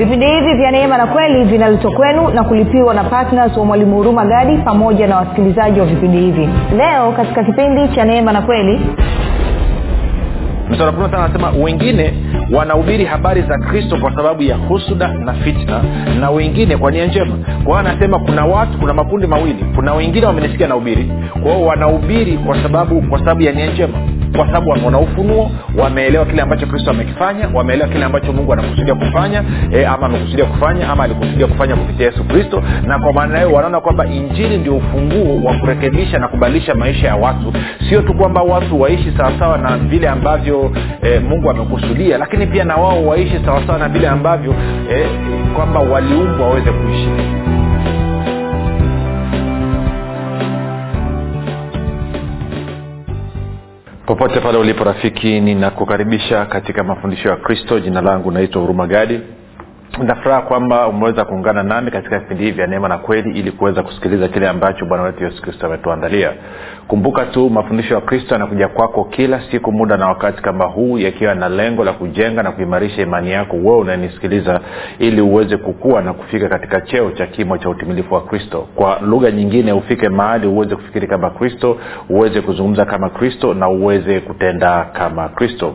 vipindi hivi vya neema na kweli vinaletwa kwenu na kulipiwa na ptns wa mwalimu huruma gadi pamoja na wasikilizaji wa vipindi hivi. Leo katika kipindi cha neema na kweli anasema wengine wanahubiri habari za kristo kwa sababu ya husuda na fitna na wengine kwa nia njema. Kwa hiyo anasema kuna watu kuna makundi mawili. Kuna wengine wamenisikia nahubiri kwa hiyo wanahubiri kwa sababu kwa sababu ya nia njema kwa sababu wana ufunuo wameelewa kile ambacho kristo amekifanya wameelewa kile ambacho mungu anakusudia kufanya e, ama amekusudia kufanya ama alikusudia kufanya kupitia yesu kristo. Na kwa maana hiyo wanaona kwamba injili ndio ufunguo wa kurekebisha na kubadilisha maisha ya watu. Sio tu kwamba watu waishi sawasawa na vile ambavyo e, mungu amekusudia lakini pia na wao waishi sawasawa na vile ambavyo e, kwamba waliumbwa waweze kuishi popote pale ulipo rafiki ninakukaribisha katika mafundisho ya kristo. Jina langu naitwa huruma gadi nafuraha kwamba umeweza kuungana nami katika vipindi hivi vya neema na kweli ili kuweza kusikiliza kile ambacho bwana wetu yesu kristo ametuandalia. Kumbuka tu mafundisho ya kristo yanakuja kwako kila siku muda na wakati kama huu yakiwa na lengo la kujenga na kuimarisha imani yako wewe unanisikiliza ili uweze kukua na kufika katika cheo cha kimo cha utimilifu wa kristo. Kwa lugha nyingine ufike mahali uweze kufikiri kama kristo uweze kuzungumza kama kristo na uweze kutenda kama kristo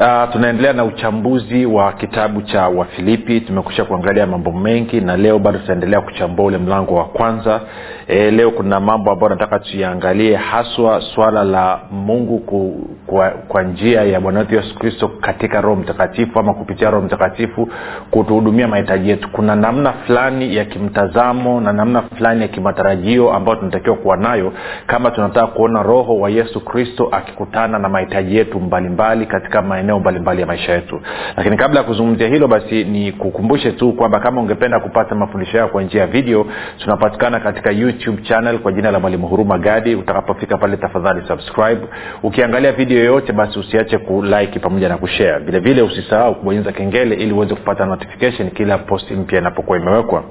Uh, tunaendelea na uchambuzi wa kitabu cha wafilipi. Tumekusha kuangalia mambo mengi na leo bado tutaendelea kuchambua ule mlango wa kwanza. E, leo kuna mambo ambayo nataka tuiangalie haswa swala la mungu ku, kwa, kwa njia ya bwana wetu yesu kristo katika roho mtakatifu ama kupitia roho mtakatifu kutuhudumia mahitaji yetu. Kuna namna fulani ya kimtazamo na namna fulani ya kimatarajio ambayo tunatakiwa kuwa nayo kama tunataka kuona roho wa yesu kristo akikutana na mahitaji yetu mbalimbali mbali katika maeneo mbalimbali ya maisha yetu. Lakini kabla ya kuzungumzia hilo basi ni kukumbushe tu kwamba kama ungependa kupata mafundisho yao kwa njia ya video tunapatikana katika youtube channel kwa jina la mwalimu huruma gadi. Utakapofika pale tafadhali subscribe. Ukiangalia video yoyote basi usiache kulike pamoja na kushare. Vile vile usisahau kubonyeza kengele ili uweze kupata notification kila posti mpya inapokuwa imewekwa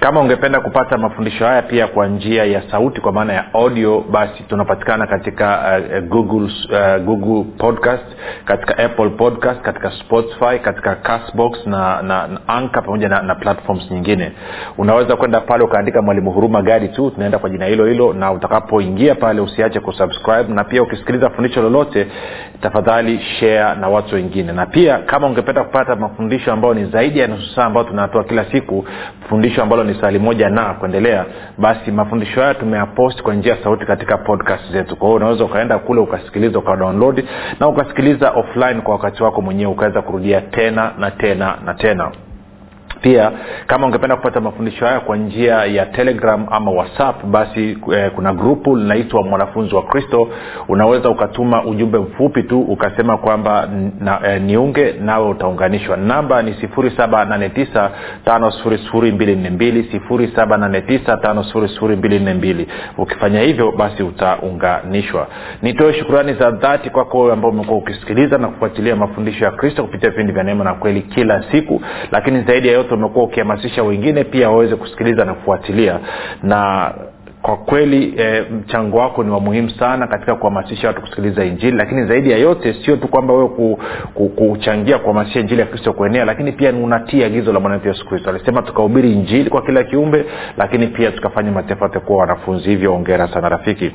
kama ungependa kupata mafundisho haya pia kwa njia ya sauti kwa maana ya audio basi tunapatikana katika uh, google, uh, google podcast katika apple podcast katika spotify katika castbox na, na, na anka pamoja na, na platforms nyingine. Unaweza kwenda pale ukaandika mwalimu huruma gadi tu tunaenda kwa jina hilo hilo na utakapoingia pale usiache kusubscribe na pia ukisikiliza fundisho lolote tafadhali share na watu wengine. Na pia kama ungependa kupata mafundisho ambayo ni zaidi ya nusu saa ambayo tunatoa kila siku fundisho ambalo ni moja na kuendelea basi mafundisho haya tumeyapost kwa njia sauti katika podcast zetu. Kwa hiyo unaweza ukaenda kule ukasikiliza ukadownload na ukasikiliza offline kwa wakati wako mwenyewe ukaweza kurudia tena na tena na tena pia kama ungependa kupata mafundisho haya kwa njia ya telegram ama whatsapp basi eh, kuna grupu linaitwa mwanafunzi wa kristo. Unaweza ukatuma ujumbe mfupi tu ukasema kwamba na, eh, niunge nawe utaunganishwa. Namba ni 7895242 ukifanya hivyo basi utaunganishwa. Nitoe shukurani za dhati kwako wewe ambao umekuwa ukisikiliza na kufuatilia mafundisho ya kristo kupitia vipindi vya neema na kweli kila siku lakini zaidi ya yote umekuwa ukihamasisha wengine pia waweze kusikiliza na kufuatilia. Na kwa kweli e, mchango wako ni wa muhimu sana katika kuhamasisha watu kusikiliza injili. Lakini zaidi ya yote sio tu kwamba wewe ku, ku, kuchangia kuhamasisha injili ya kristo kuenea lakini pia unatii agizo la bwana yesu kristo. Alisema tukahubiri injili kwa kila kiumbe lakini pia tukafanya mataifa yote kuwa wanafunzi. Hivyo ongera sana rafiki.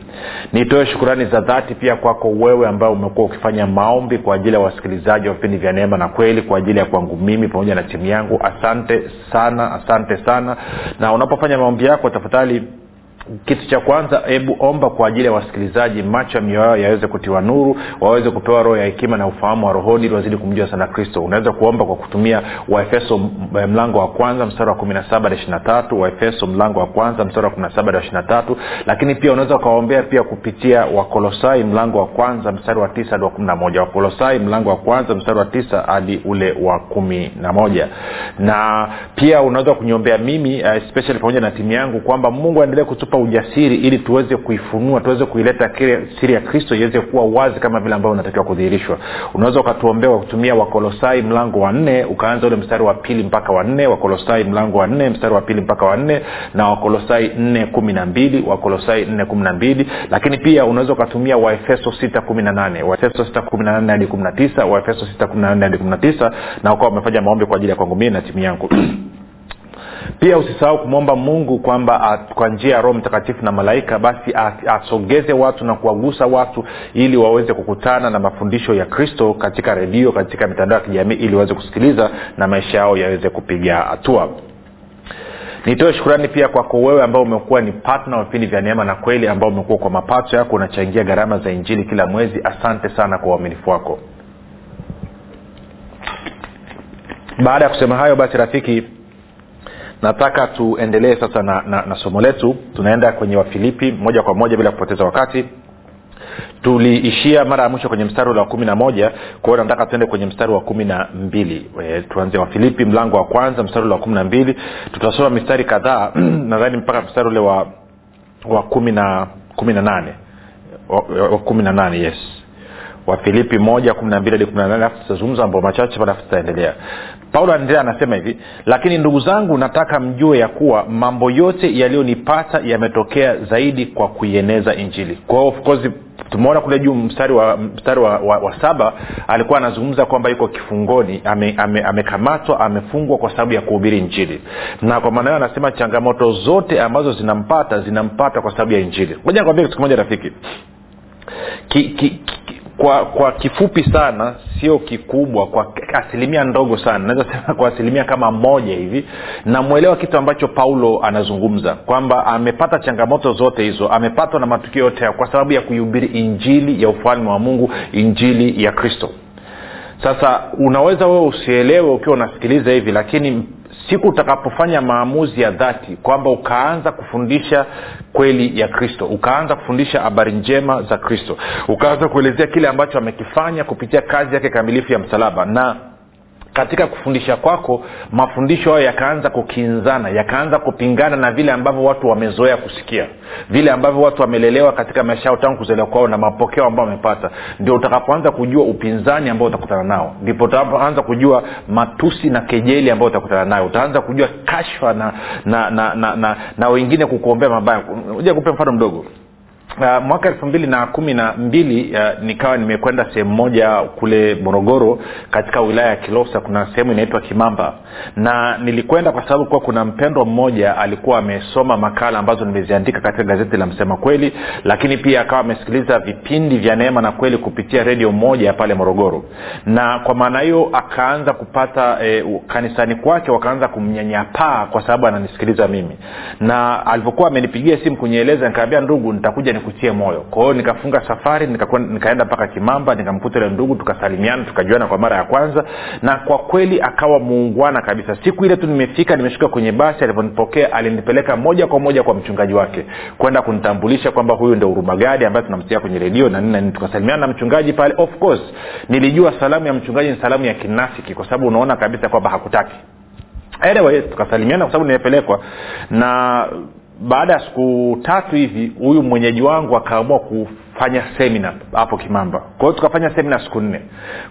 Nitoe shukurani za dhati pia kwako wewe ambao umekuwa ukifanya maombi kwa ajili ya wasikilizaji wa vipindi vya neema na kweli kwa ajili ya kwangu mimi pamoja na timu yangu. Asante sana asante sana. Na unapofanya maombi yako tafadhali kitu cha kwanza hebu omba kwa ajili ya wasikilizaji macho ya mioyo yao yaweze kutiwa nuru waweze kupewa roho ya hekima na ufahamu wa rohoni ili wazidi kumjua sana kristo. Unaweza kuomba kwa kutumia waefeso mlango wa kwanza mstari wa kumi na saba na ishirina tatu. Waefeso mlango wa kwanza mstari wa kumi na saba na ishirina tatu. Lakini pia unaweza ukawaombea pia kupitia wakolosai mlango wa kwanza mstari wa tisa hadi wa kumi na moja. Wakolosai mlango wa kwanza mstari wa tisa hadi ule wa kumi na na pia unaweza kuniombea mimi uh, especially pamoja na timu yangu kwamba mungu aendelee kutupa anatupa ujasiri ili tuweze kuifunua tuweze kuileta siri ya kristo iweze kuwa wazi kama vile ambavyo unatakiwa kudhihirishwa. Unaweza ukatuombea kwa kutumia wakolosai mlango wa nne ukaanza ule mstari wa pili mpaka wa nne wakolosai mlango wa nne mstari wa pili mpaka wa nne na wakolosai nne kumi na mbili wakolosai nne kumi na mbili. Lakini pia unaweza ukatumia waefeso sita kumi na nane waefeso sita kumi na nane hadi kumi na tisa waefeso sita kumi na nane hadi kumi na tisa na ukawa umefanya maombi kwa ajili ya kwangu mii na timu yangu pia usisahau kumwomba mungu kwamba kwa njia ya roho mtakatifu na malaika basi asogeze watu na kuwagusa watu ili waweze kukutana na mafundisho ya kristo katika redio katika mitandao ya kijamii ili waweze kusikiliza na maisha yao yaweze kupiga hatua. Nitoe shukurani pia kwako wewe ambao umekuwa ni patna wa vipindi vya neema na kweli ambao umekuwa kwa mapato yako unachangia gharama za injili kila mwezi. Asante sana kwa uaminifu wako. Baada ya kusema hayo basi rafiki nataka tuendelee sasa na, na, na somo letu. Tunaenda kwenye wafilipi moja kwa moja bila kupoteza wakati. Tuliishia mara ya mwisho kwenye mstari ule wa kumi na moja. Kwa nataka tuende kwenye mstari wa kumi na mbili. E, tuanze wafilipi mlango wa kwanza mstari ule wa kumi na mbili. Tutasoma mistari kadhaa nadhani mpaka mstari ule wa wa kumi na kumi na nane wa, kumi na nane yes. Wafilipi moja kumi na mbili hadi kumi na nane. Alafu tutazungumza mambo machache alafu tutaendelea paulo anaendelea anasema hivi lakini ndugu zangu nataka mjue ya kuwa mambo yote yaliyonipata yametokea zaidi kwa kuieneza injili. Kwa of course tumeona kule juu mstari wa mstari wa, wa, wa saba alikuwa anazungumza kwamba yuko kifungoni amekamatwa ame, ame amefungwa kwa sababu ya kuhubiri injili. Na kwa maana hiyo anasema changamoto zote ambazo zinampata zinampata kwa sababu ya injili. Moja nikwambia kitu kimoja rafiki. Ki, ki, ki, kwa kwa kifupi sana sio kikubwa kwa asilimia ndogo sana naweza sema kwa asilimia kama moja hivi. Namwelewa kitu ambacho paulo anazungumza kwamba amepata changamoto zote hizo amepatwa na matukio yote hayo kwa sababu ya kuihubiri injili ya ufalme wa mungu injili ya kristo. Sasa unaweza wewe usielewe ukiwa unasikiliza hivi lakini siku utakapofanya maamuzi ya dhati kwamba ukaanza kufundisha kweli ya kristo ukaanza kufundisha habari njema za kristo ukaanza kuelezea kile ambacho amekifanya kupitia kazi yake kamilifu ya msalaba. Na katika kufundisha kwako mafundisho hayo yakaanza kukinzana yakaanza kupingana na vile ambavyo watu wamezoea kusikia vile ambavyo watu wamelelewa katika maisha yao tangu kuzaliwa kwao na mapokeo ambao wamepata. Ndio utakapoanza kujua upinzani ambao utakutana nao. Ndipo utakapoanza kujua matusi na kejeli ambayo utakutana nayo. Utaanza kujua kashfa na na na, na, na, na wengine kukuombea mabaya. Kupe mfano mdogo Uh, mwaka elfu mbili na kumi na mbili uh, nikawa nimekwenda sehemu moja kule morogoro katika wilaya ya kilosa. Kuna sehemu inaitwa kimamba. Na nilikwenda kwa sababu kuwa kuna mpendwa mmoja alikuwa amesoma makala ambazo nimeziandika katika gazeti la msema kweli lakini pia akawa amesikiliza vipindi vya neema na kweli kupitia redio moja pale morogoro. Na kwa maana hiyo akaanza kupata eh, kanisani kwake wakaanza kumnyanyapaa kwa sababu ananisikiliza mimi. Na alivyokuwa amenipigia simu kunieleza nikaambia ndugu nitakuja nikutie moyo. Kwa nikafunga safari nikakwenda, nikaenda mpaka kimamba nikamkuta ile ndugu tukasalimiana tukajuana kwa mara ya kwanza. Na kwa kweli akawa muungwana kabisa. Siku ile tu nimefika nimeshuka kwenye basi alivyonipokea alinipeleka moja kwa moja kwa mchungaji wake kwenda kunitambulisha kwamba huyu ndo urumagadi ambaye tunamsikia kwenye redio na nini. Tukasalimiana na mchungaji pale. Of course nilijua salamu ya mchungaji ni salamu ya kinafiki kwa sababu unaona kabisa kwamba hakutaki. Anyway tukasalimiana kwa sababu nimepelekwa na baada ya siku tatu hivi huyu mwenyeji wangu akaamua kufanya semina hapo kimamba. Kwa hiyo tukafanya semina siku nne.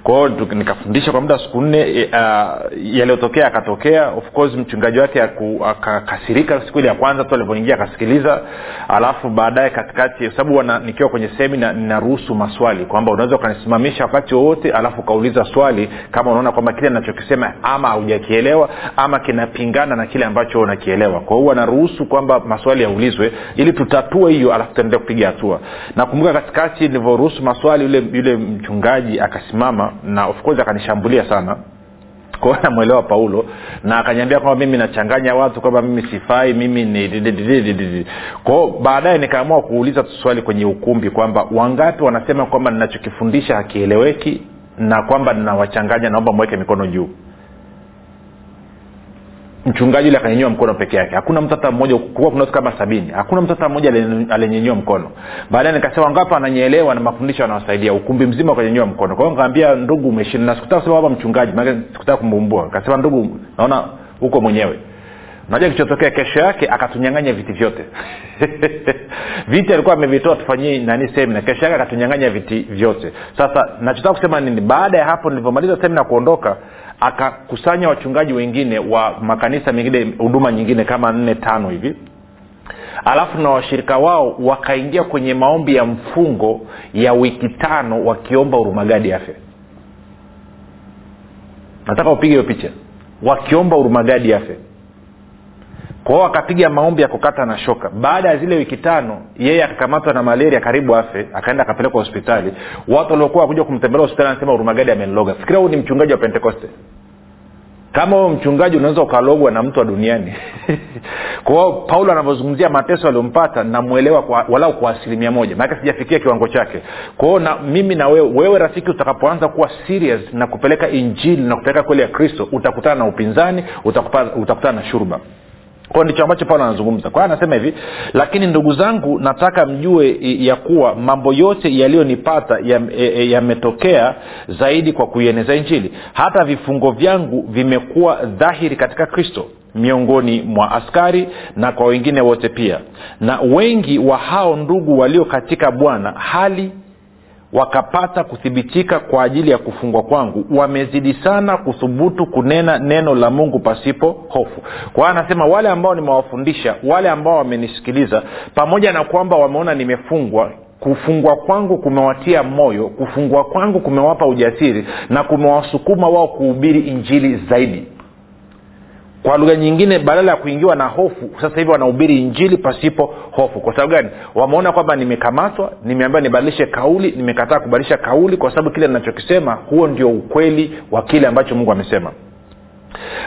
Kwa nikafundisha kwa muda siku nne uh, yaliyotokea akatokea of course mchungaji wake akakasirika siku ile ya kwanza tu alivyoingia akasikiliza. Alafu baadaye katikati sababu nikiwa kwenye semina ninaruhusu maswali kwamba unaweza ukanisimamisha wakati wowote alafu ukauliza swali kama unaona kwamba kile nachokisema ama haujakielewa ama kinapingana na kile ambacho unakielewa. Kwa hiyo anaruhusu kwamba maswali yaulizwe ili tutatue hiyo alafu tuendelee kupiga hatua. Nakumbuka katikati nilivyoruhusu maswali yule yule mchungaji akasimama na of course akanishambulia sana. Kwao namwelewa paulo na akanyambia kwamba mimi nachanganya watu kwamba mimi sifai mimi ni kwao baadaye nikaamua kuuliza swali kwenye ukumbi kwamba wangapi wanasema kwamba ninachokifundisha hakieleweki na kwamba ninawachanganya naomba mweke mikono juu mchungaji ule akanyenyewa mkono peke yake. Hakuna mtu hata mmoja kuwa kuna kama sabini. Hakuna mtu hata mmoja alinyenyewa mkono. Baadaye nikasema ngapi ananyeelewa na mafundisho anawasaidia ukumbi mzima ukanyanyua mkono. Kwa hiyo nikaambia ndugu umeshinda na sikutaka kusema baba mchungaji maana sikutaka kumbumbua nikasema ndugu naona huko mwenyewe unajua kilichotokea kesho yake akatunyang'anya viti vyote. Viti alikuwa amevitoa tufanyie nani semina kesho yake akatunyang'anya viti vyote. Sasa nachotaka kusema nini? Baada ya hapo nilivyomaliza semina kuondoka akakusanya wachungaji wengine wa makanisa mengine huduma nyingine kama nne tano hivi. Alafu na washirika wao wakaingia kwenye maombi ya mfungo ya wiki tano wakiomba urumagadi afya. Nataka upige hiyo picha. Wakiomba urumagadi afe kwao akapiga maombi ya kukata na shoka. Baada ya zile wiki tano yeye akakamatwa na malaria karibu afe akaenda akapelekwa hospitali. Watu waliokuwa wakuja kumtembelea hospitali anasema urumagadi ameniloga. Fikira huu ni mchungaji wa pentekoste. Kama huyo mchungaji unaweza ukalogwa na mtu wa duniani. Kwao paulo anavyozungumzia mateso aliompata namwelewa kwa, walau kwa asilimia moja. Maanake sijafikia kiwango chake. Kwao na mimi na wewe wewe rafiki utakapoanza kuwa serious na kupeleka injili na kupeleka kweli ya kristo utakutana na upinzani utakutana, utakutana na shurba kwao ndicho ambacho paulo anazungumza. Kwa hiyo anasema hivi lakini ndugu zangu nataka mjue ya kuwa mambo yote yaliyonipata yametokea ya, ya zaidi kwa kuieneza injili. Hata vifungo vyangu vimekuwa dhahiri katika kristo miongoni mwa askari na kwa wengine wote pia. Na wengi wa hao ndugu walio katika bwana hali wakapata kuthibitika kwa ajili ya kufungwa kwangu. Wamezidi sana kuthubutu kunena neno la mungu pasipo hofu. Kwa hiyo anasema wale ambao nimewafundisha wale ambao wamenisikiliza pamoja na kwamba wameona nimefungwa kufungwa kwangu kumewatia moyo kufungwa kwangu kumewapa ujasiri na kumewasukuma wao kuhubiri injili zaidi kwa lugha nyingine badala ya kuingiwa na hofu sasa hivi wanahubiri injili pasipo hofu. Kwa sababu gani? Wameona kwamba nimekamatwa nimeambiwa nibadilishe kauli nimekataa kubadilisha kauli kwa sababu kile ninachokisema huo ndio ukweli wa kile ambacho mungu amesema.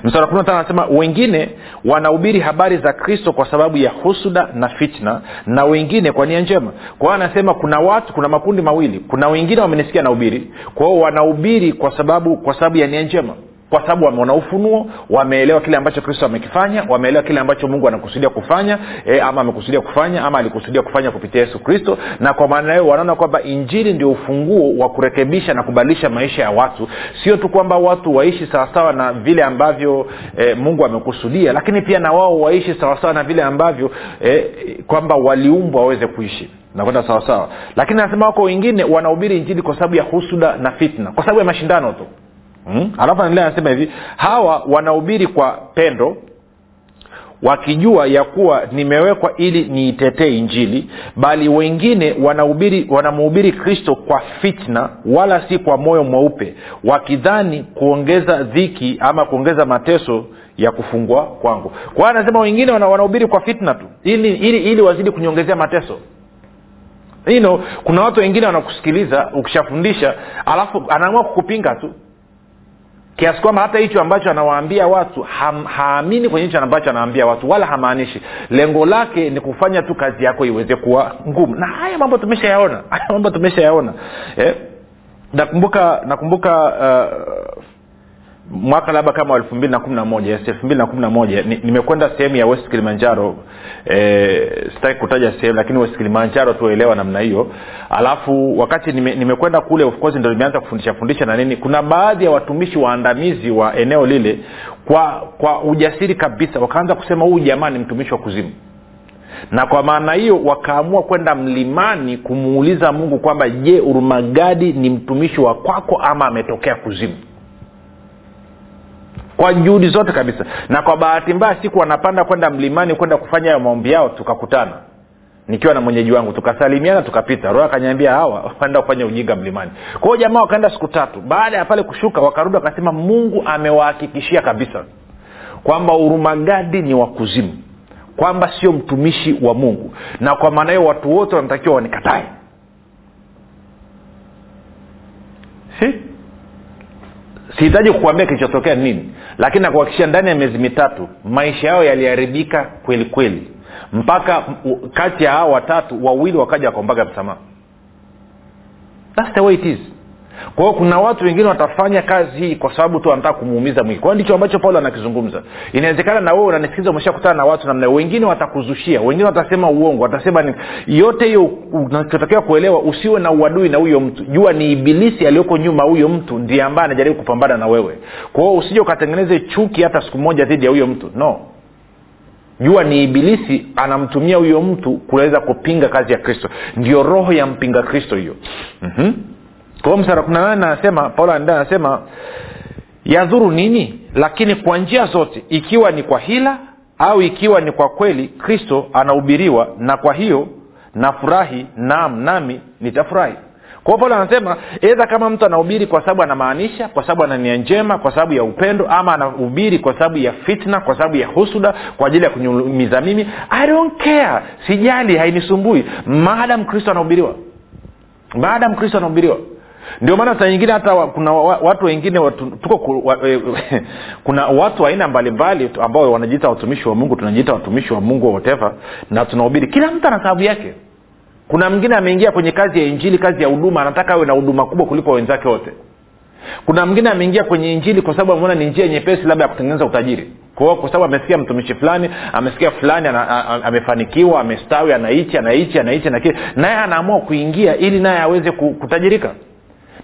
Msara kumi anasema wengine wanahubiri habari za kristo kwa sababu ya husuda na fitna na wengine kwa nia njema. Kwa hiyo anasema kuna watu kuna makundi mawili. Kuna wengine wamenisikia nahubiri kwa hiyo wanahubiri kwa sababu kwa sababu ya nia njema kwa sababu wameona ufunuo wameelewa kile ambacho kristo amekifanya wameelewa kile ambacho mungu anakusudia kufanya e, ama amekusudia kufanya ama alikusudia kufanya kupitia yesu kristo. Na kwa maana hiyo wanaona kwamba injili ndio ufunguo wa kurekebisha na kubadilisha maisha ya watu. Sio tu kwamba watu waishi sawasawa na vile ambavyo e, mungu amekusudia lakini pia na wao waishi sawasawa na vile ambavyo e, kwamba waliumbwa waweze kuishi nakwenda sawasawa. Lakini anasema wako wengine wanahubiri injili kwa sababu ya husuda na fitna kwa sababu ya mashindano tu hmm? alafu anaendelea anasema hivi hawa wanahubiri kwa pendo wakijua ya kuwa nimewekwa ili niitetee injili bali wengine wanamhubiri kristo kwa fitna wala si kwa moyo mweupe wakidhani kuongeza dhiki ama kuongeza mateso ya kufungwa kwangu. Kwa hiyo anasema wengine wanahubiri kwa fitna tu ili, ili, ili wazidi kunyongezea mateso. You know, kuna watu wengine wanakusikiliza ukishafundisha alafu anaamua kukupinga tu kiasi kwamba hata hicho ambacho anawaambia watu ham, haamini kwenye hicho ambacho anawaambia watu wala hamaanishi. Lengo lake ni kufanya tu kazi yako iweze kuwa ngumu. Na haya mambo tumeshayaona. Haya mambo tumeshayaona. Eh? nakumbuka nakumbuka uh, mwaka labda kama elfu mbili na kumi na moja elfu mbili na kumi na moja nimekwenda sehemu ya west kilimanjaro e, sitaki kutaja sehemu lakini west kilimanjaro tuelewa namna hiyo. Alafu wakati nime, nimekwenda kule of course ndo nimeanza kufundisha fundisha na nini kuna baadhi ya watumishi waandamizi wa eneo lile kwa kwa ujasiri kabisa wakaanza kusema huyu jamaa ni mtumishi wa kuzimu. Na kwa maana hiyo wakaamua kwenda mlimani kumuuliza mungu kwamba je urumagadi ni mtumishi wa kwako ama ametokea kuzimu kwa juhudi zote kabisa. Na kwa bahati mbaya siku wanapanda kwenda mlimani kwenda kufanya hayo maombi yao tukakutana. Nikiwa na mwenyeji wangu tukasalimiana tukapita. Roho akanyambia hawa waenda kufanya ujinga mlimani. Kwao jamaa wakaenda siku tatu. Baada ya pale kushuka wakarudi wakasema mungu amewahakikishia kabisa kwamba urumagadi ni wa kuzimu kwamba sio mtumishi wa mungu na kwa maana hiyo watu wote wanatakiwa wanikatae. Si? Sihitaji kukuambia kilichotokea nini lakini nakuhakikishia ndani ya miezi mitatu maisha yao yaliharibika kweli kweli. Mpaka kati ya hao watatu wawili wakaja wakaombaga msamaha. Thats the way it is kwa hiyo kuna watu wengine watafanya kazi hii kwa sababu tu wanataka kumuumiza mwili kwao ndicho ambacho paulo anakizungumza. Inawezekana na wewe unanisikiliza umeshakutana na watu namna wengine watakuzushia wengine watasema uongo watasema ni yote hiyo unachotakiwa kuelewa usiwe na uadui na huyo mtu. Jua ni ibilisi aliyoko nyuma huyo mtu ndiye ambaye anajaribu kupambana na wewe. Kwa usije ukatengeneze chuki hata siku moja dhidi ya huyo mtu. No. Jua ni ibilisi anamtumia huyo mtu kuweza kupinga kazi ya kristo. Ndio roho ya mpinga kristo hiyo. Mm-hmm. Kwa anasema paulo anaendelea anasema yadhuru nini? Lakini kwa njia zote ikiwa ni kwa hila au ikiwa ni kwa kweli kristo anahubiriwa na kwa hiyo nafurahi naam nami nitafurahi. Kwa paulo anasema edha kama mtu anahubiri kwa sababu anamaanisha kwa sababu ana nia njema kwa sababu ya upendo ama anahubiri kwa sababu ya fitna kwa sababu ya husuda kwa ajili ya kunyumiza mimi i don't care. Sijali hainisumbui. Maadam kristo anahubiriwa. Maadam kristo anahubiriwa ndio maana saa nyingine hata wa, kuna wa, watu wengine watu, tuko ku, wa, e, kuna watu aina mbalimbali ambao wanajiita watumishi wa mungu tunajiita watumishi wa mungu whatever na tunahubiri kila mtu ana sababu yake. Kuna mwingine ameingia kwenye kazi ya injili kazi ya huduma anataka awe na huduma kubwa kuliko wenzake wote. Kuna mwingine ameingia kwenye injili kwa sababu ameona ni njia nyepesi labda ya kutengeneza utajiri. Kwa kwa sababu amesikia mtumishi fulani amesikia fulani amefanikiwa amestawi anaichi anaichi anaichi naye anaamua kuingia ili naye aweze kutajirika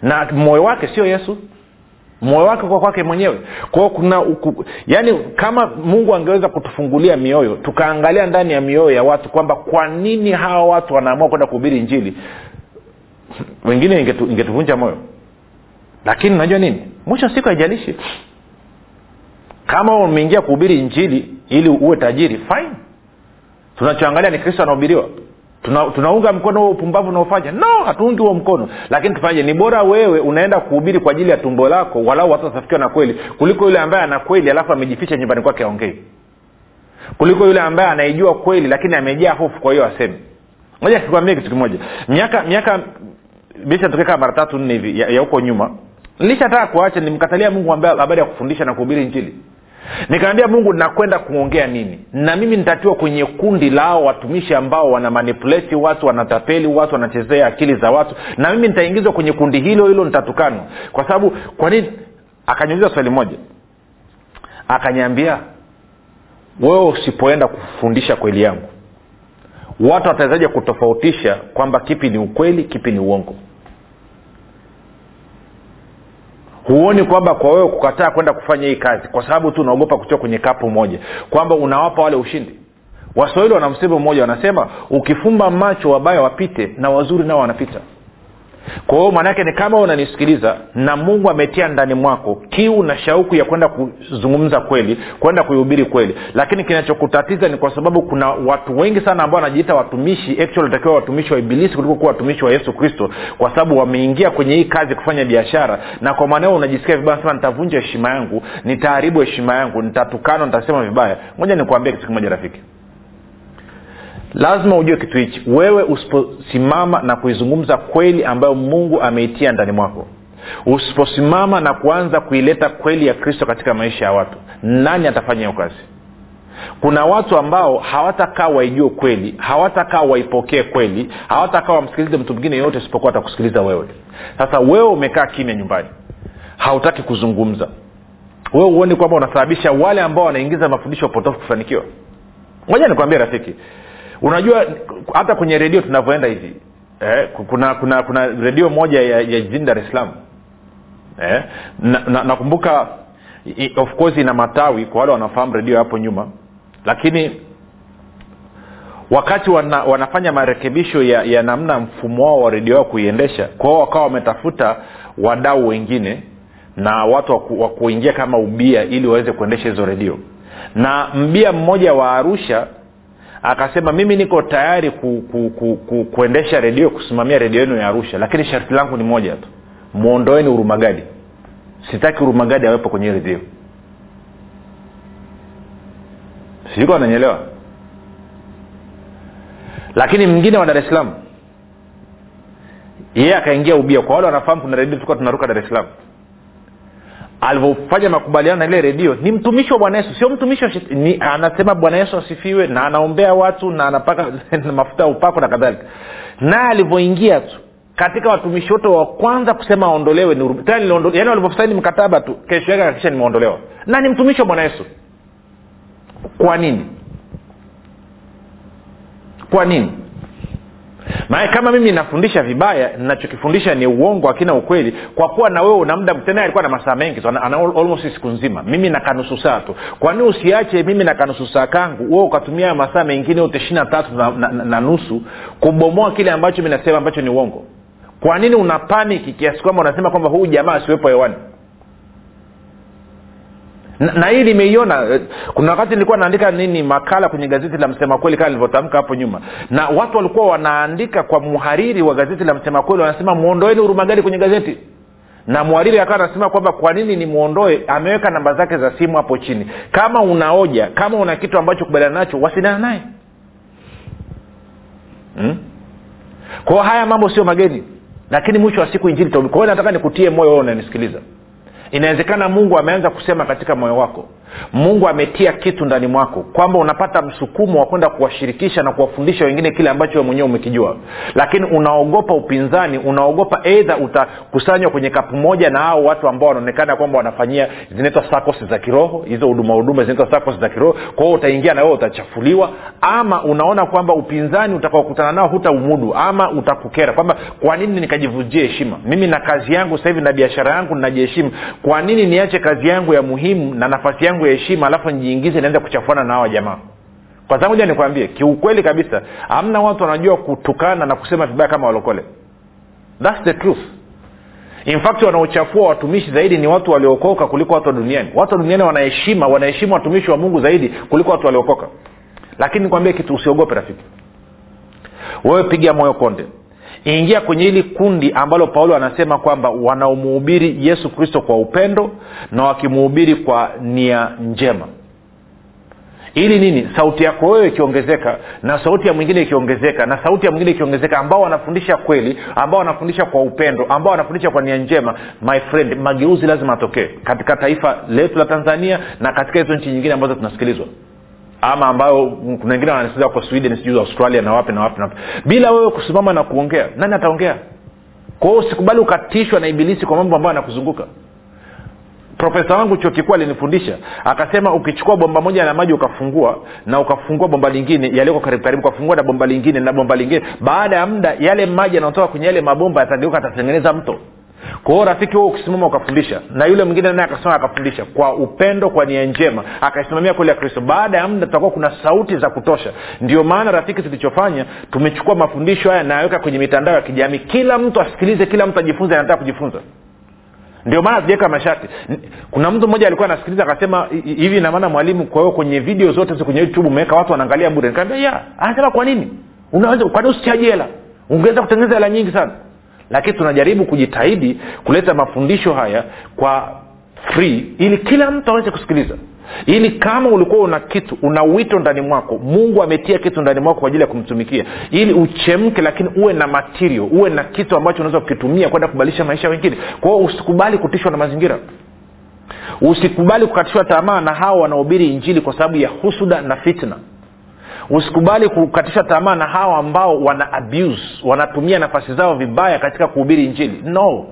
na moyo wake sio yesu. Moyo wake kwa kwake mwenyewe. Kwao kuna uku, yani kama mungu angeweza kutufungulia mioyo tukaangalia ndani ya mioyo ya watu kwamba kwa nini hawa watu wanaamua kwenda kuhubiri injili wengine ingetu, ingetuvunja moyo. Lakini unajua nini? Mwisho siku haijalishi. Kama umeingia kuhubiri injili ili uwe tajiri fine. Tunachoangalia ni kristo anahubiriwa tuna, tunaunga mkono huo upumbavu unaofanya. No hatuungi huo mkono. Lakini tufanye ni bora wewe unaenda kuhubiri kwa ajili ya tumbo lako walau watu watafikiwa na kweli kuliko yule ambaye ana kweli alafu amejificha nyumbani kwake aongei kuliko yule ambaye anaijua kweli lakini amejaa hofu kwa hiyo asemi moja kikwambia kitu kimoja. Miaka miaka bishatokeka mara tatu nne hivi ya huko nyuma nilishataka kuacha nimkatalia mungu ambaye habari ya kufundisha na kuhubiri njili nikaambia mungu nakwenda kuongea nini? Na mimi nitatiwa kwenye kundi lao watumishi ambao wana manipuleti watu wanatapeli watu wanachezea akili za watu. Na mimi nitaingizwa kwenye kundi hilo hilo nitatukanwa. Kwa sababu kwa nini? Akaniuliza swali moja. Akanyambia wewe usipoenda kufundisha kweli yangu watu watawezaja kutofautisha kwamba kipi ni ukweli kipi ni uongo huoni kwamba kwa wewe kukataa kwenda kufanya hii kazi kwa sababu tu unaogopa kutoka kwenye kapu moja kwamba unawapa wale ushindi? Waswahili wana msemo mmoja wanasema ukifumba macho wabaya wapite na wazuri nao wanapita kwa hiyo maanaake ni kama unanisikiliza na mungu ametia ndani mwako kiu na shauku ya kwenda kuzungumza kweli kwenda kuihubiri kweli. Lakini kinachokutatiza ni kwa sababu kuna watu wengi sana ambao wanajiita watumishi actually watumishi wa ibilisi kuliko kuwa watumishi wa yesu kristo kwa sababu wameingia kwenye hii kazi kufanya biashara. Na kwa maanao unajisikia vibaya sema nitavunja heshima yangu nitaharibu heshima yangu nitatukana nitasema vibaya. Moja nikuambia kitu kimoja rafiki lazima ujue kitu hichi. Wewe usiposimama na kuizungumza kweli ambayo mungu ameitia ndani mwako. Usiposimama na kuanza kuileta kweli ya kristo katika maisha ya watu nani atafanya hiyo kazi? Kuna watu ambao hawatakaa waijue kweli hawatakaa waipokee kweli hawatakaa wamsikilize mtu mwingine yoyote isipokuwa atakusikiliza wewe. Sasa wewe umekaa kimya nyumbani hautaki kuzungumza. Wewe huoni kwamba unasababisha wale ambao wanaingiza mafundisho potofu kufanikiwa? Moja nikwambia rafiki unajua hata kwenye redio tunavyoenda hivi eh, kuna kuna kuna redio moja ya, ya jijini dar es eh, nakumbuka na, na of course ina matawi kwa wale wanafahamu redio hapo nyuma lakini wakati wana, wanafanya marekebisho ya, ya namna mfumo wao wa redio wao kuiendesha kwao wakawa wametafuta wadau wengine na watu wa kuingia kama ubia ili waweze kuendesha hizo redio. Na mbia mmoja wa arusha akasema mimi niko tayari ku, ku, ku, ku, kuendesha redio kusimamia redio yenu ya arusha lakini sharti langu ni moja tu. Mwondoeni urumagadi sitaki urumagadi awepo kwenye redio. Sijuko ananyelewa lakini mwingine wa dar es salaam yeye akaingia ubia. Kwa wale wanafahamu kuna redio tulikuwa tunaruka dar es salaam alivyofanya makubaliano na ile redio ni mtumishi wa bwana yesu sio mtumishi wa ni, anasema bwana yesu asifiwe na anaombea watu na anapaka mafuta ya upako na kadhalika. Naye alivyoingia tu katika watumishi wote wa kwanza kusema aondolewe ni yani walivyosaini mkataba tu kesho yake akisha nimeondolewa. Na ni mtumishi wa bwana yesu. Kwa nini? Kwa nini maana kama mimi nafundisha vibaya nachokifundisha ni uongo akina ukweli. Kwa kuwa na wewe una muda tena alikuwa na masaa mengi so, ana, almost siku nzima. Mimi na kanusu saa tu. Kwa nini usiache mimi na kanusu saa kangu? Wewe ukatumia masaa mengine yote ishiri na tatu na, na, na nusu kubomoa kile ambacho mi nasema ambacho ni uongo. Kwa nini una paniki kiasi kwamba unasema kwamba huyu jamaa asiwepo hewani na, hii nimeiona kuna wakati nilikuwa naandika nini makala kwenye gazeti la msema kweli kama nilivyotamka hapo nyuma. Na watu walikuwa wanaandika kwa mhariri wa gazeti la msema kweli wanasema mwondoeni hurumagadi kwenye gazeti? Na mhariri akawa anasema kwamba kwa nini ni mwondoe ameweka namba zake za simu hapo chini. Kama unaoja kama una kitu ambacho kubaliana nacho wasiliana naye. Hmm? kwao haya mambo sio mageni. Lakini mwisho wa siku injili kwa nataka nikutie moyo unanisikiliza inawezekana mungu ameanza kusema katika moyo wako mungu ametia kitu ndani mwako kwamba unapata msukumo wa kwenda kuwashirikisha na kuwafundisha wengine kile ambacho we mwenyewe umekijua. Lakini unaogopa upinzani unaogopa eidha utakusanywa kwenye kapu moja na hao watu ambao wanaonekana kwamba wanafanyia zinaitwa sakosi za kiroho hizo huduma huduma zinaitwa sakosi za kiroho kwa hiyo utaingia na wewe utachafuliwa ama unaona kwamba upinzani utakaokutana nao hutaumudu ama utakukera kwamba kwa nini nikajivunjia heshima? Mimi na kazi yangu sasa hivi na biashara yangu ninajiheshimu. Kwa nini niache kazi yangu ya muhimu na nafasi yangu ya heshima alafu nijiingize naenda kuchafuana na hawa jamaa. Kwa sababu moja nikwambie kiukweli kabisa hamna watu wanajua kutukana na kusema vibaya kama walokole. Thats the truth. In fact wanaochafua watumishi zaidi ni watu waliokoka kuliko watu wa duniani. Watu wa duniani wanaheshima wanaheshimu watumishi wa mungu zaidi kuliko watu waliokoka. Lakini nikwambie kitu usiogope rafiki. Wewe piga moyo konde ingia kwenye hili kundi ambalo paulo anasema kwamba wanaomuhubiri yesu kristo kwa upendo na wakimuhubiri kwa nia njema. Ili nini? Sauti yako wewe ikiongezeka na sauti ya mwingine ikiongezeka na sauti ya mwingine ikiongezeka ambao wanafundisha kweli ambao wanafundisha kwa upendo ambao wanafundisha kwa nia njema my friend mageuzi lazima atokee katika taifa letu la tanzania na katika hizo nchi nyingine ambazo tunasikilizwa ama ambayo kuna wengine wanasikiza kwa sweden sijui australia na wapi na wapi na wapi. Bila wewe kusimama na kuongea nani ataongea? Kwa hiyo usikubali ukatishwa na ibilisi kwa mambo ambayo anakuzunguka profesa wangu chuo kikuu alinifundisha akasema ukichukua bomba moja la maji ukafungua na ukafungua bomba lingine yalioko karibu karibu ukafungua na bomba lingine na bomba lingine baada ya muda yale maji yanaotoka kwenye yale mabomba yatageuka atatengeneza mto kwa hiyo rafiki huo ukisimama ukafundisha na yule mwingine naye akasimama akafundisha kwa upendo kwa nia njema akaisimamia kweli ya kristo baada ya muda tutakuwa kuna sauti za kutosha. Ndio maana rafiki tulichofanya tumechukua mafundisho haya nayaweka kwenye mitandao ya kijamii. Kila mtu asikilize kila mtu ajifunze anataka kujifunza. Ndio maana tujaweka masharti kuna mtu mmoja alikuwa anasikiliza akasema hivi inamaana mwalimu kwa hiyo kwenye video zote kwenye youtube umeweka watu wanaangalia bure? Nikaambia ya anasema kwa nini? Unaweza kwani usichaji hela? Ungeweza kutengeneza hela nyingi sana lakini tunajaribu kujitahidi kuleta mafundisho haya kwa free ili kila mtu aweze kusikiliza. Ili kama ulikuwa una kitu una wito ndani mwako mungu ametia kitu ndani mwako kwa ajili ya kumtumikia ili uchemke lakini uwe na matirio uwe na kitu ambacho unaweza kukitumia kwenda kubadilisha maisha wengine. Kwa hiyo usikubali kutishwa na mazingira. Usikubali kukatishwa tamaa na hawa wanaohubiri injili kwa sababu ya husuda na fitna usikubali kukatisha tamaa na hawa ambao wana abuse wanatumia nafasi zao vibaya katika kuhubiri injili. No.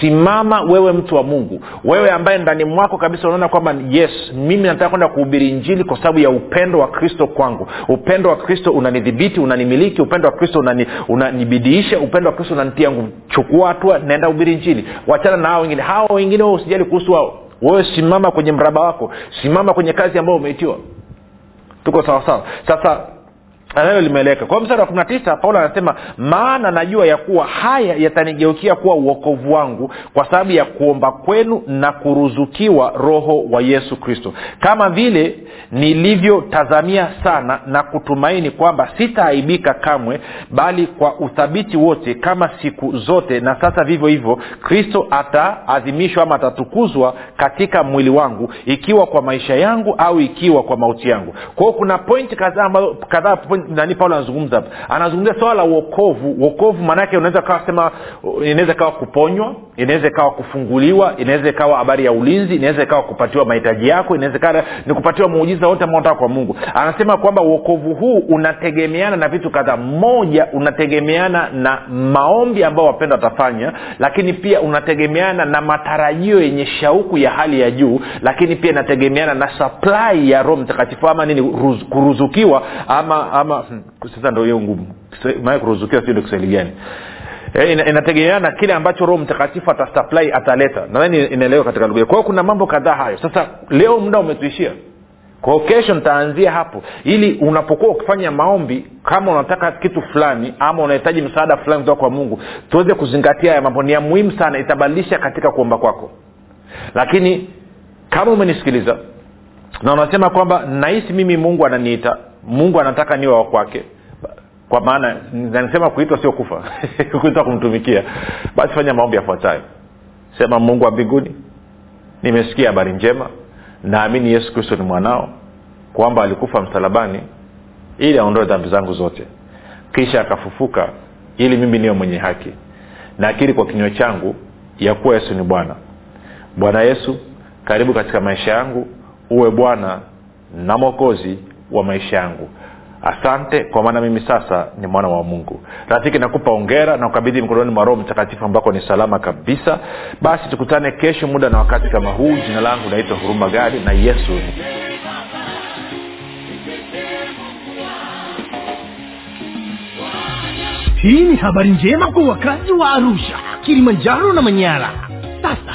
Simama wewe mtu wa mungu. Wewe ambaye ndani mwako kabisa unaona kwamba yes mimi nataka kwenda kuhubiri injili kwa sababu ya upendo wa kristo kwangu. Upendo wa kristo unanidhibiti unanimiliki upendo wa kristo unani, unanibidiisha upendo wa kristo unanitia nguvu. Chukua hatua naenda hubiri injili. Wachana na hao wengine. Hao wengine wewe usijali kuhusu wao. Wewe simama kwenye mraba wako. Simama kwenye kazi ambayo umeitiwa tuko sawasawa sasa nayo limeeleweka. Kwa mstari wa kumi na tisa paulo anasema maana najua ya kuwa haya yatanigeukia kuwa uokovu wangu kwa sababu ya kuomba kwenu na kuruzukiwa roho wa yesu kristo. Kama vile nilivyotazamia sana na kutumaini kwamba sitaaibika kamwe bali kwa uthabiti wote kama siku zote na sasa vivyo hivyo kristo ataadhimishwa ama atatukuzwa katika mwili wangu ikiwa kwa maisha yangu au ikiwa kwa mauti yangu. Kwao kuna pointi kadhaa nani paulo anazungumza hapa. Anazungumzia swala la uokovu uokovu maanaake unaweza kawa sema inaweza ikawa kuponywa inaweza ikawa kufunguliwa inaweza ikawa habari ya ulinzi inaweza ikawa kupatiwa mahitaji yako inaweza ikawa ni kupatiwa muujiza wote ambao unataka kwa mungu. Anasema kwamba uokovu huu unategemeana na vitu kadhaa. Moja unategemeana na maombi ambao wapenda watafanya lakini pia unategemeana na matarajio yenye shauku ya hali ya juu lakini pia inategemeana na supply ya roho mtakatifu ama nini kuruzukiwa ama, ama kama sasa ndo hiyo ngumu. Kuruzukiwa sio ndo kiswahili gani? E, ina, inategemeana na kile ambacho roho mtakatifu atasupply ataleta. Nadhani inaelewa katika lugha kwa hiyo kuna mambo kadhaa hayo. Sasa leo muda umetuishia. Kwao kesho nitaanzia hapo. Ili unapokuwa ukifanya maombi kama unataka kitu fulani ama unahitaji msaada fulani kutoka kwa mungu tuweze kuzingatia haya mambo. Ni ya muhimu sana. Itabadilisha katika kuomba kwako. Lakini kama umenisikiliza na unasema kwamba nahisi mimi mungu ananiita mungu anataka niwe wa kwake. Kwa maana nasema kuitwa sio kufa. Kuitwa kumtumikia. Basi fanya maombi yafuatayo. Sema mungu wa mbinguni nimesikia habari njema. Naamini yesu kristo ni mwanao kwamba alikufa msalabani ili aondoe dhambi zangu zote. Kisha akafufuka ili mimi niwe mwenye haki. Nakiri kwa kinywa changu ya kuwa yesu ni bwana. Bwana yesu karibu katika maisha yangu. Uwe bwana na mwokozi wa maisha yangu. Asante kwa maana mimi sasa ni mwana wa mungu. Rafiki nakupa ongera na ukabidhi mkononi mwa roho mtakatifu ambako ni salama kabisa. Basi tukutane kesho muda na wakati kama huu. Jina langu naitwa huruma gadi na yesu hii ni habari njema kwa wakazi wa arusha kilimanjaro na manyara. Sasa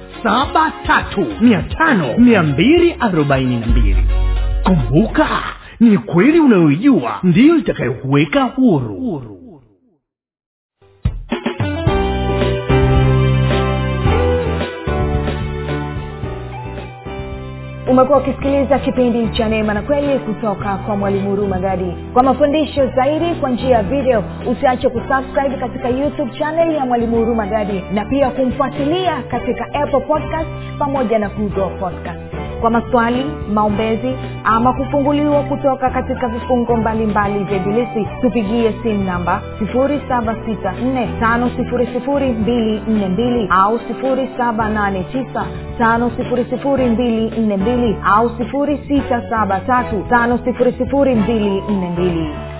saba tatu mia tano mia mbili arobaini na mbili. Kumbuka ni kweli unayoijua ndiyo itakayokuweka huru, umekuwa ukisikiliza kipindi cha neema na kweli kutoka kwa mwalimu huruma gadi. Kwa mafundisho zaidi kwa njia ya video usiache kusubscribe katika youtube channel ya mwalimu huruma gadi na pia kumfuatilia katika apple podcast pamoja na google podcast kwa maswali maombezi ama kufunguliwa kutoka katika vifungo mbalimbali vya ibilisi tupigie simu namba 7645242 au 7895242 au 6735242